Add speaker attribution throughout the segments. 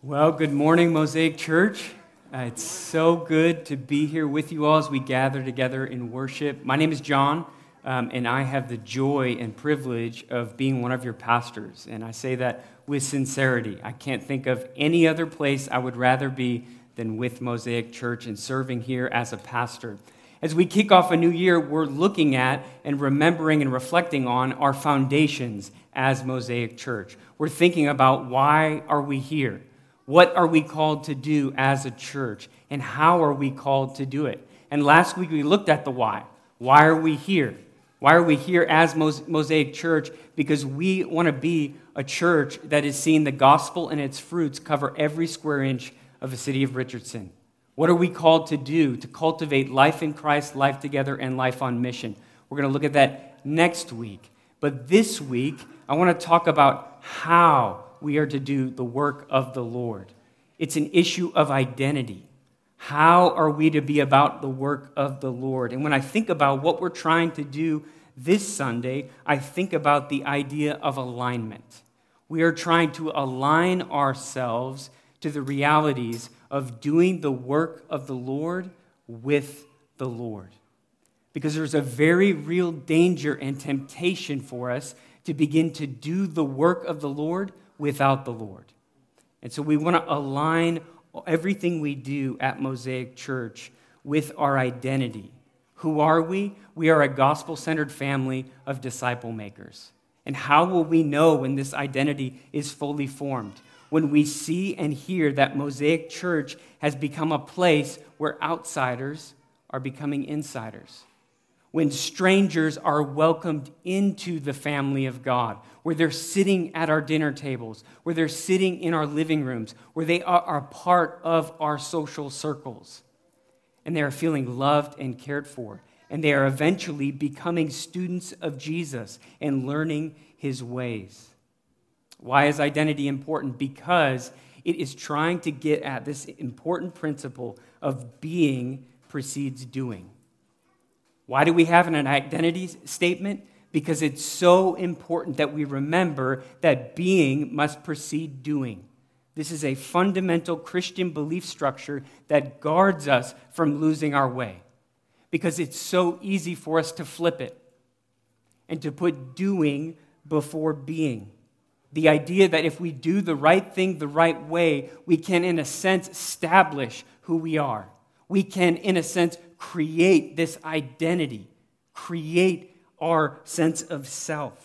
Speaker 1: Well, good morning, Mosaic Church. Uh, it's so good to be here with you all as we gather together in worship. My name is John, um, and I have the joy and privilege of being one of your pastors. And I say that with sincerity. I can't think of any other place I would rather be than with Mosaic Church and serving here as a pastor. As we kick off a new year, we're looking at and remembering and reflecting on our foundations as Mosaic Church. We're thinking about why are we here? What are we called to do as a church? And how are we called to do it? And last week we looked at the why. Why are we here? Why are we here as Mosaic Church? Because we want to be a church that is seeing the gospel and its fruits cover every square inch of the city of Richardson. What are we called to do to cultivate life in Christ, life together, and life on mission? We're going to look at that next week. But this week, I want to talk about how we are to do the work of the Lord. It's an issue of identity. How are we to be about the work of the Lord? And when I think about what we're trying to do this Sunday, I think about the idea of alignment. We are trying to align ourselves to the realities of doing the work of the Lord with the Lord. Because there's a very real danger and temptation for us to begin to do the work of the Lord without the Lord. And so we want to align everything we do at Mosaic Church with our identity. Who are we? We are a gospel centered family of disciple makers. And how will we know when this identity is fully formed? When we see and hear that Mosaic Church has become a place where outsiders are becoming insiders when strangers are welcomed into the family of God, where they're sitting at our dinner tables, where they're sitting in our living rooms, where they are, part of our social circles, and they are feeling loved and cared for, and they are eventually becoming students of Jesus and learning his ways. Why is identity important? Because it is trying to get at this important principle of being precedes doing. Why do we have an identity statement? Because it's so important that we remember that being must precede doing. This is a fundamental Christian belief structure that guards us from losing our way. Because it's so easy for us to flip it and to put doing before being. The idea that if we do the right thing the right way, we can, in a sense, establish who we are. We can, in a sense, create this identity, create our sense of self.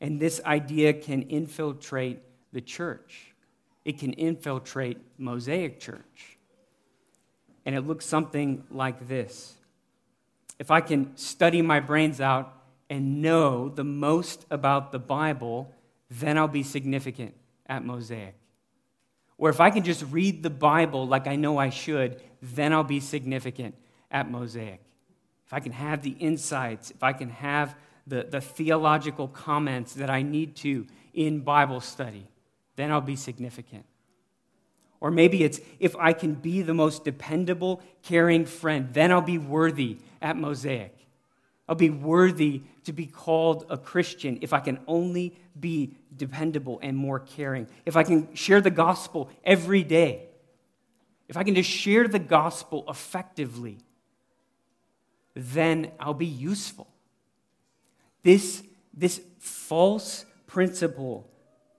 Speaker 1: And this idea can infiltrate the church, it can infiltrate Mosaic Church. And it looks something like this. If I can study my brains out and know the most about the Bible, then I'll be significant at Mosaic. Or if I can just read the Bible like I know I should, then I'll be significant at Mosaic. If I can have the insights, if I can have the, the theological comments that I need to in Bible study, then I'll be significant. Or maybe it's if I can be the most dependable, caring friend, then I'll be worthy at Mosaic. I'll be worthy to be called a Christian if I can only be dependable and more caring. If I can share the gospel every day. If I can just share the gospel effectively then I'll be useful. This, this false principle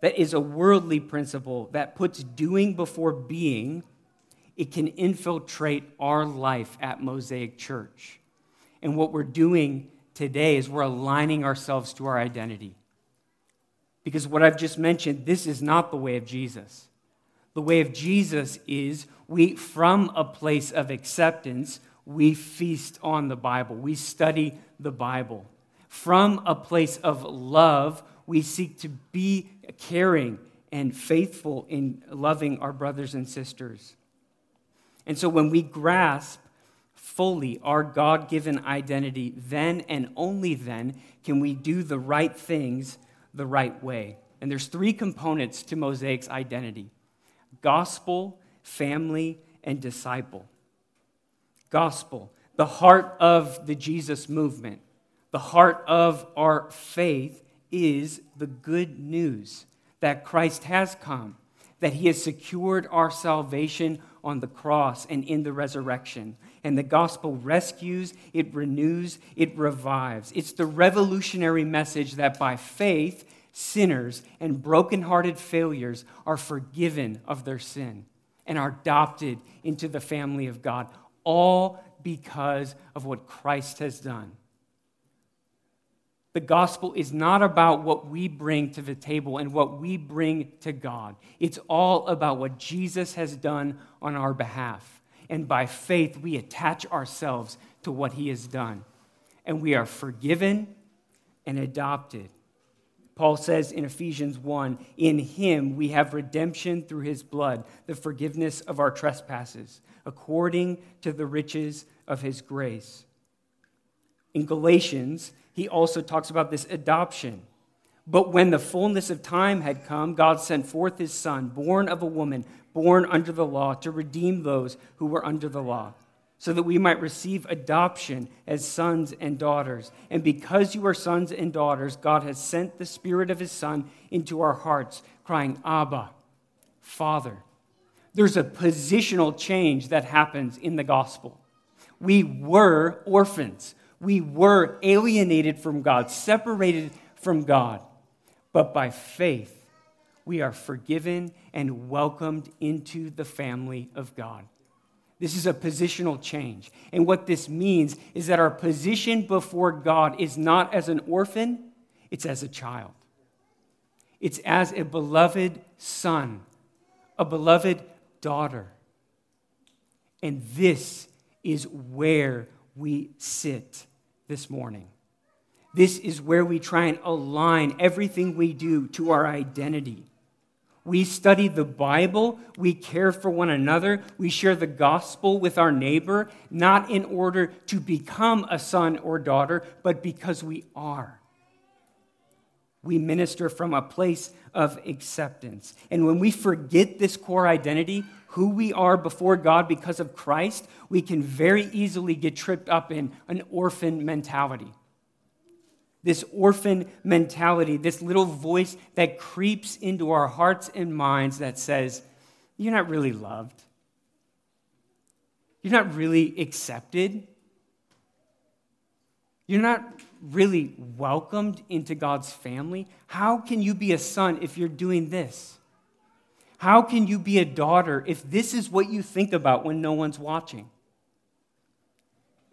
Speaker 1: that is a worldly principle that puts doing before being, it can infiltrate our life at Mosaic Church. And what we're doing today is we're aligning ourselves to our identity. Because what I've just mentioned, this is not the way of Jesus. The way of Jesus is we, from a place of acceptance, we feast on the Bible, we study the Bible. From a place of love, we seek to be caring and faithful in loving our brothers and sisters. And so when we grasp fully our God given identity, then and only then can we do the right things the right way. And there's three components to Mosaic's identity gospel, family, and disciple gospel, the heart of the Jesus movement, the heart of our faith is the good news that Christ has come, that he has secured our salvation on the cross and in the resurrection. And the gospel rescues, it renews, it revives. It's the revolutionary message that by faith, sinners and brokenhearted failures are forgiven of their sin and are adopted into the family of God, all because of what Christ has done. The gospel is not about what we bring to the table and what we bring to God. It's all about what Jesus has done on our behalf. And by faith, we attach ourselves to what he has done. And we are forgiven and adopted. Paul says in Ephesians 1 In him we have redemption through his blood, the forgiveness of our trespasses, according to the riches of his grace. In Galatians, he also talks about this adoption. But when the fullness of time had come, God sent forth his Son, born of a woman, born under the law, to redeem those who were under the law, so that we might receive adoption as sons and daughters. And because you are sons and daughters, God has sent the Spirit of his Son into our hearts, crying, Abba, Father. There's a positional change that happens in the gospel. We were orphans we were alienated from God, separated from God. But by faith, we are forgiven and welcomed into the family of God. This is a positional change. And what this means is that our position before God is not as an orphan, it's as a child. It's as a beloved son, a beloved daughter. And this is where we sit this morning. This is where we try and align everything we do to our identity. We study the Bible, we care for one another, we share the gospel with our neighbor, not in order to become a son or daughter, but because we are. We minister from a place of acceptance. And when we forget this core identity, who we are before God because of Christ, we can very easily get tripped up in an orphan mentality. This orphan mentality, this little voice that creeps into our hearts and minds that says, You're not really loved. You're not really accepted. You're not really welcomed into God's family. How can you be a son if you're doing this? How can you be a daughter if this is what you think about when no one's watching?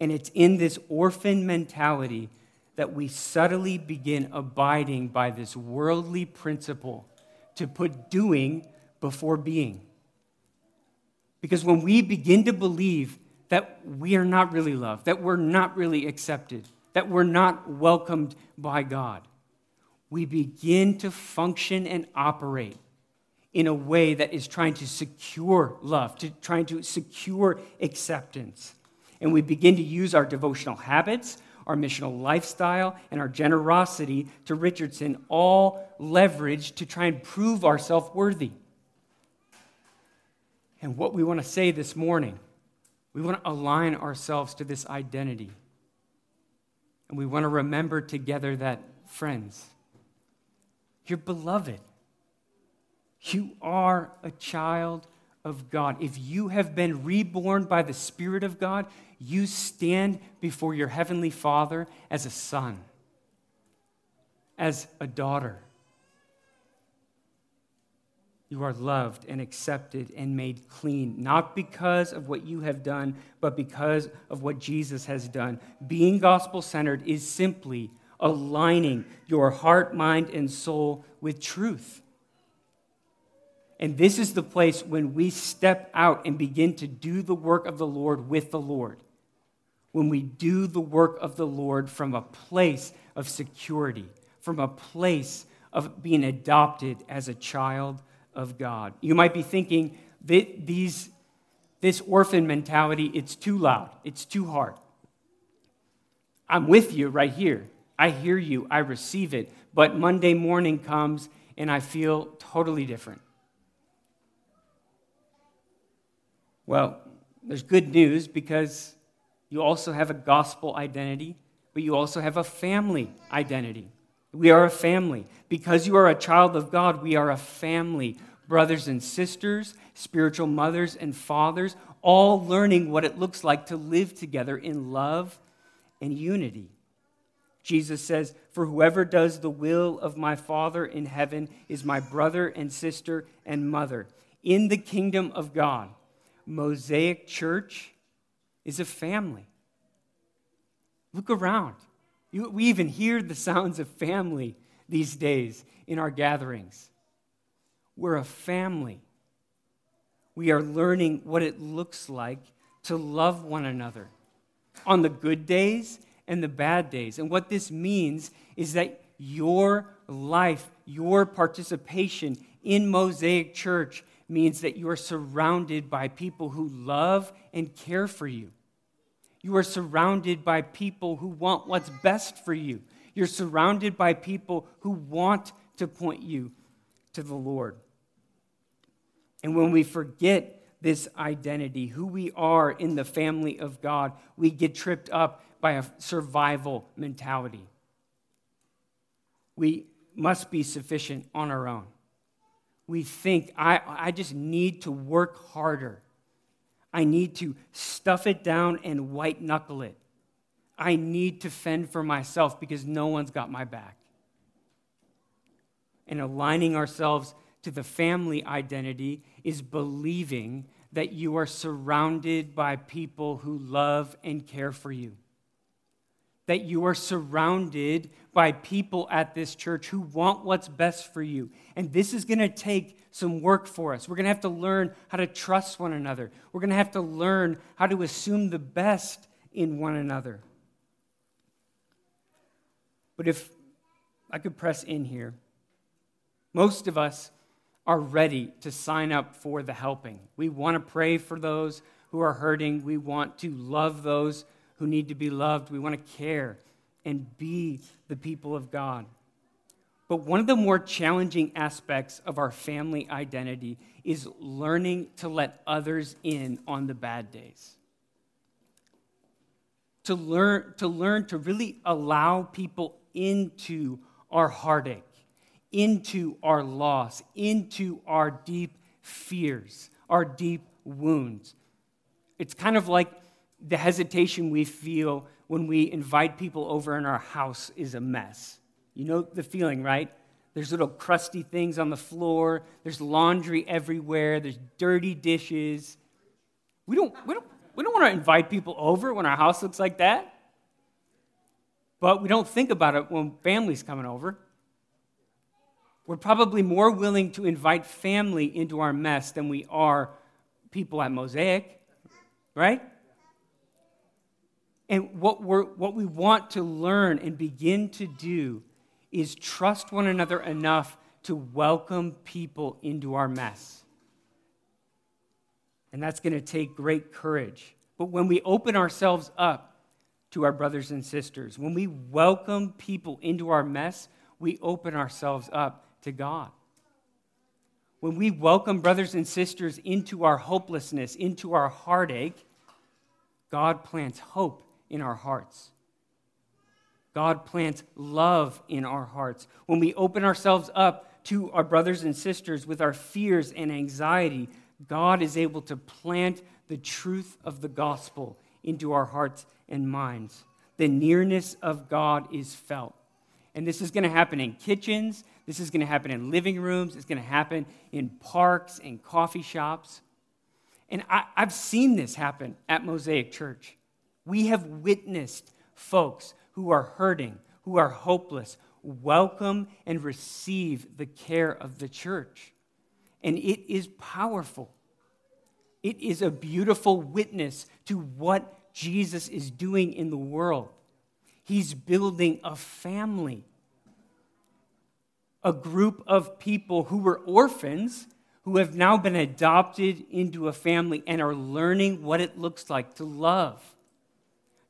Speaker 1: And it's in this orphan mentality that we subtly begin abiding by this worldly principle to put doing before being. Because when we begin to believe that we are not really loved, that we're not really accepted, that we're not welcomed by God, we begin to function and operate in a way that is trying to secure love, to trying to secure acceptance. And we begin to use our devotional habits, our missional lifestyle, and our generosity to Richardson, all leveraged to try and prove ourselves worthy. And what we want to say this morning, we want to align ourselves to this identity. And we want to remember together that, friends, you're beloved. You are a child of God. If you have been reborn by the Spirit of God, you stand before your Heavenly Father as a son, as a daughter. You are loved and accepted and made clean, not because of what you have done, but because of what Jesus has done. Being gospel centered is simply aligning your heart, mind, and soul with truth. And this is the place when we step out and begin to do the work of the Lord with the Lord. When we do the work of the Lord from a place of security, from a place of being adopted as a child of God. You might be thinking that these, this orphan mentality, it's too loud, it's too hard. I'm with you right here. I hear you, I receive it. But Monday morning comes and I feel totally different. Well, there's good news because you also have a gospel identity, but you also have a family identity. We are a family. Because you are a child of God, we are a family brothers and sisters, spiritual mothers and fathers, all learning what it looks like to live together in love and unity. Jesus says, For whoever does the will of my Father in heaven is my brother and sister and mother. In the kingdom of God, Mosaic Church is a family. Look around. You, we even hear the sounds of family these days in our gatherings. We're a family. We are learning what it looks like to love one another on the good days and the bad days. And what this means is that your life, your participation in Mosaic Church means that you are surrounded by people who love and care for you. You are surrounded by people who want what's best for you. You're surrounded by people who want to point you to the Lord. And when we forget this identity, who we are in the family of God, we get tripped up by a survival mentality. We must be sufficient on our own. We think, I, I just need to work harder. I need to stuff it down and white knuckle it. I need to fend for myself because no one's got my back. And aligning ourselves to the family identity is believing that you are surrounded by people who love and care for you. That you are surrounded by people at this church who want what's best for you. And this is going to take some work for us. We're going to have to learn how to trust one another. We're going to have to learn how to assume the best in one another. But if I could press in here, most of us are ready to sign up for the helping. We want to pray for those who are hurting. We want to love those who need to be loved. We want to care and be the people of God. But one of the more challenging aspects of our family identity is learning to let others in on the bad days. To learn to, learn to really allow people into our heartache into our loss, into our deep fears, our deep wounds. It's kind of like the hesitation we feel when we invite people over and our house is a mess. You know the feeling, right? There's little crusty things on the floor, there's laundry everywhere, there's dirty dishes. We don't, we don't, we don't want to invite people over when our house looks like that. But we don't think about it when family's coming over. We're probably more willing to invite family into our mess than we are people at Mosaic, right? And what, we're, what we want to learn and begin to do is trust one another enough to welcome people into our mess. And that's going to take great courage. But when we open ourselves up to our brothers and sisters, when we welcome people into our mess, we open ourselves up to God. When we welcome brothers and sisters into our hopelessness, into our heartache, God plants hope in our hearts. God plants love in our hearts. When we open ourselves up to our brothers and sisters with our fears and anxiety, God is able to plant the truth of the gospel into our hearts and minds. The nearness of God is felt. And this is going to happen in kitchens, this is going to happen in living rooms. It's going to happen in parks and coffee shops. And I, have seen this happen at Mosaic Church. We have witnessed folks who are hurting, who are hopeless, welcome and receive the care of the church. And it is powerful. It is a beautiful witness to what Jesus is doing in the world. He's building a family a group of people who were orphans who have now been adopted into a family and are learning what it looks like to love,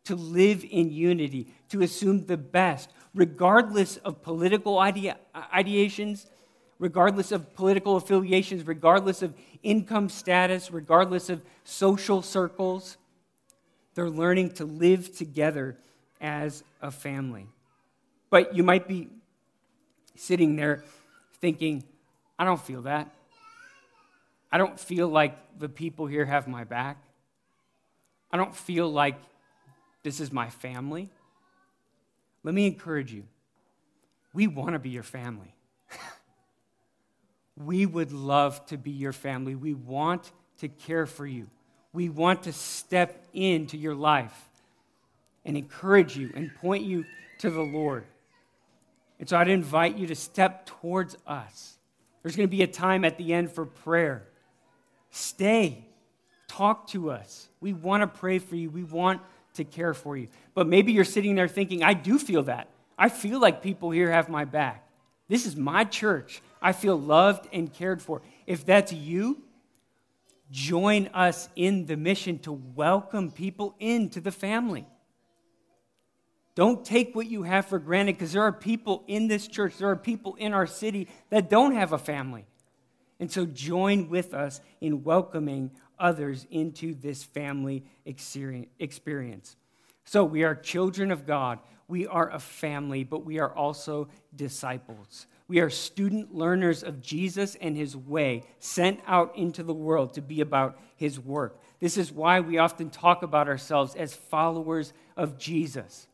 Speaker 1: to live in unity, to assume the best, regardless of political idea, ideations, regardless of political affiliations, regardless of income status, regardless of social circles. They're learning to live together as a family. But you might be sitting there thinking, I don't feel that. I don't feel like the people here have my back. I don't feel like this is my family. Let me encourage you. We want to be your family. we would love to be your family. We want to care for you. We want to step into your life and encourage you and point you to the Lord. And so I'd invite you to step towards us. There's going to be a time at the end for prayer. Stay, talk to us. We want to pray for you, we want to care for you. But maybe you're sitting there thinking, I do feel that. I feel like people here have my back. This is my church. I feel loved and cared for. If that's you, join us in the mission to welcome people into the family. Don't take what you have for granted because there are people in this church, there are people in our city that don't have a family. And so join with us in welcoming others into this family experience. So we are children of God. We are a family, but we are also disciples. We are student learners of Jesus and his way, sent out into the world to be about his work. This is why we often talk about ourselves as followers of Jesus.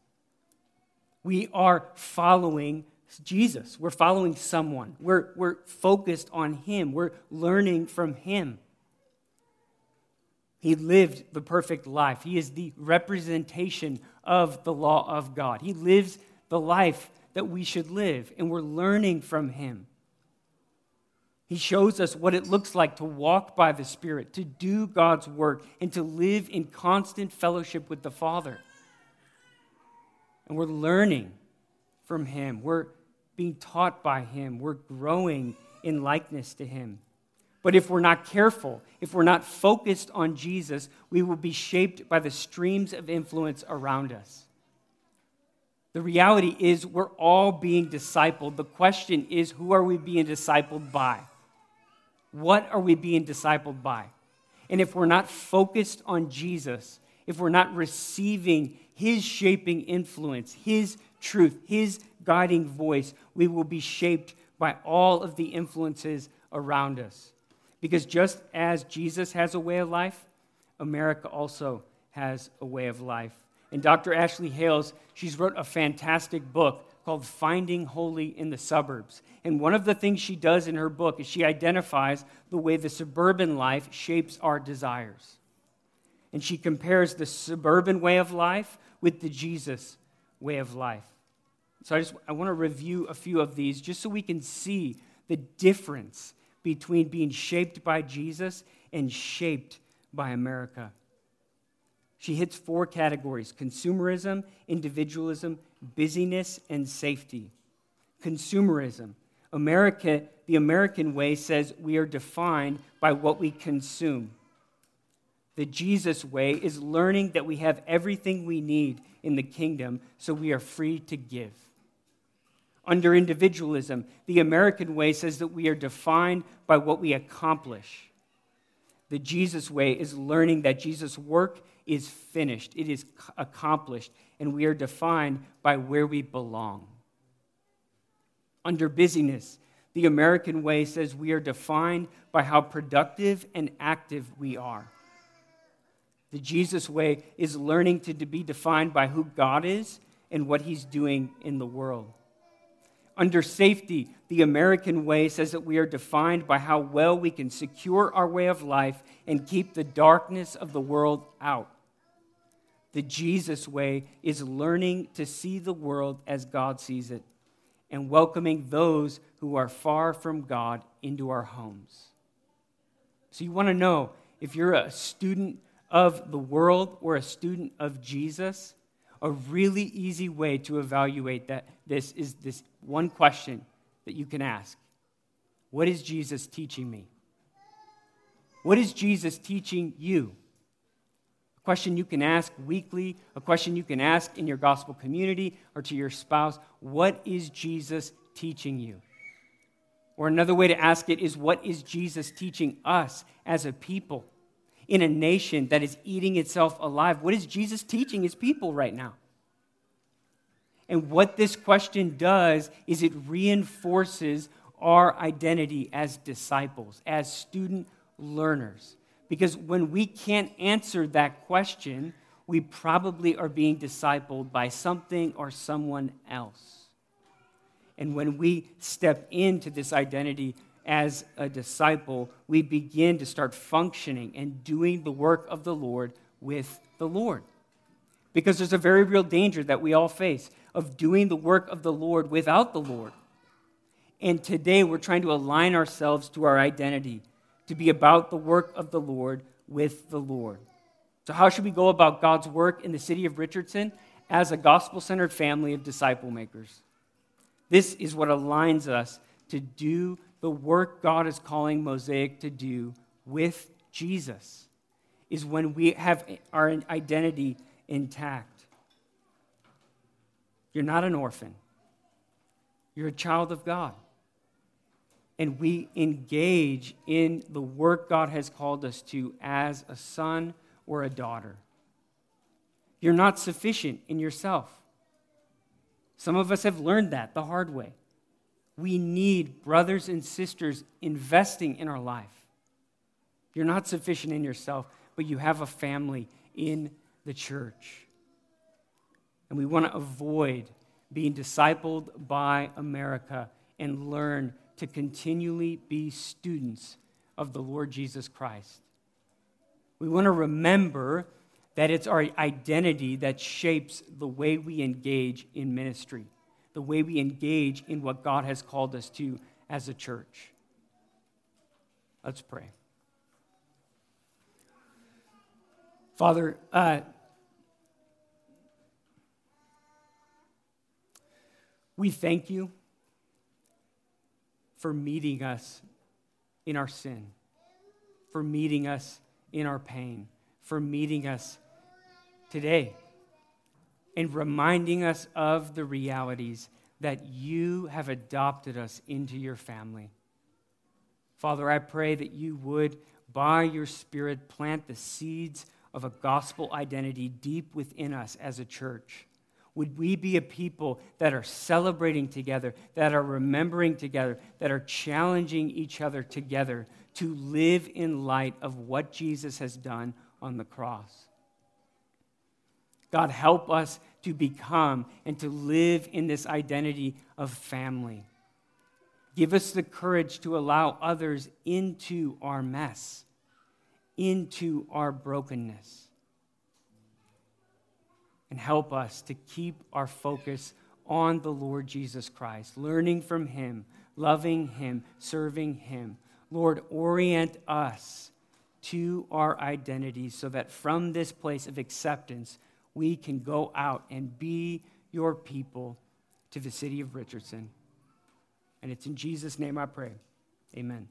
Speaker 1: We are following Jesus. We're following someone. We're, we're focused on him. We're learning from him. He lived the perfect life. He is the representation of the law of God. He lives the life that we should live, and we're learning from him. He shows us what it looks like to walk by the Spirit, to do God's work, and to live in constant fellowship with the Father. And we're learning from Him. We're being taught by Him. We're growing in likeness to Him. But if we're not careful, if we're not focused on Jesus, we will be shaped by the streams of influence around us. The reality is, we're all being discipled. The question is, who are we being discipled by? What are we being discipled by? And if we're not focused on Jesus, if we're not receiving his shaping influence, His truth, His guiding voice, we will be shaped by all of the influences around us. Because just as Jesus has a way of life, America also has a way of life. And Dr. Ashley Hales, she's wrote a fantastic book called Finding Holy in the Suburbs. And one of the things she does in her book is she identifies the way the suburban life shapes our desires. And she compares the suburban way of life with the Jesus way of life. So I just I want to review a few of these just so we can see the difference between being shaped by Jesus and shaped by America. She hits four categories consumerism, individualism, busyness, and safety. Consumerism. America, the American way says we are defined by what we consume. The Jesus way is learning that we have everything we need in the kingdom, so we are free to give. Under individualism, the American way says that we are defined by what we accomplish. The Jesus way is learning that Jesus' work is finished, it is accomplished, and we are defined by where we belong. Under busyness, the American way says we are defined by how productive and active we are. The Jesus way is learning to be defined by who God is and what he's doing in the world. Under safety, the American way says that we are defined by how well we can secure our way of life and keep the darkness of the world out. The Jesus way is learning to see the world as God sees it and welcoming those who are far from God into our homes. So, you want to know if you're a student of the world or a student of Jesus, a really easy way to evaluate that this is this one question that you can ask. What is Jesus teaching me? What is Jesus teaching you? A question you can ask weekly, a question you can ask in your gospel community or to your spouse. What is Jesus teaching you? Or another way to ask it is what is Jesus teaching us as a people? In a nation that is eating itself alive? What is Jesus teaching his people right now? And what this question does is it reinforces our identity as disciples, as student learners. Because when we can't answer that question, we probably are being discipled by something or someone else. And when we step into this identity as a disciple, we begin to start functioning and doing the work of the Lord with the Lord. Because there's a very real danger that we all face of doing the work of the Lord without the Lord. And today we're trying to align ourselves to our identity, to be about the work of the Lord with the Lord. So, how should we go about God's work in the city of Richardson as a gospel centered family of disciple makers? This is what aligns us to do the work God is calling Mosaic to do with Jesus, is when we have our identity intact. You're not an orphan, you're a child of God. And we engage in the work God has called us to as a son or a daughter. You're not sufficient in yourself. Some of us have learned that the hard way. We need brothers and sisters investing in our life. You're not sufficient in yourself, but you have a family in the church. And we want to avoid being discipled by America and learn to continually be students of the Lord Jesus Christ. We want to remember that it's our identity that shapes the way we engage in ministry, the way we engage in what God has called us to as a church. Let's pray. Father, uh, we thank you for meeting us in our sin, for meeting us in our pain, for meeting us today and reminding us of the realities that you have adopted us into your family. Father, I pray that you would, by your Spirit, plant the seeds of a gospel identity deep within us as a church. Would we be a people that are celebrating together, that are remembering together, that are challenging each other together to live in light of what Jesus has done on the cross. God, help us to become and to live in this identity of family. Give us the courage to allow others into our mess, into our brokenness. And help us to keep our focus on the Lord Jesus Christ, learning from Him, loving Him, serving Him Lord, orient us to our identity so that from this place of acceptance, we can go out and be your people to the city of Richardson. And it's in Jesus' name I pray. Amen.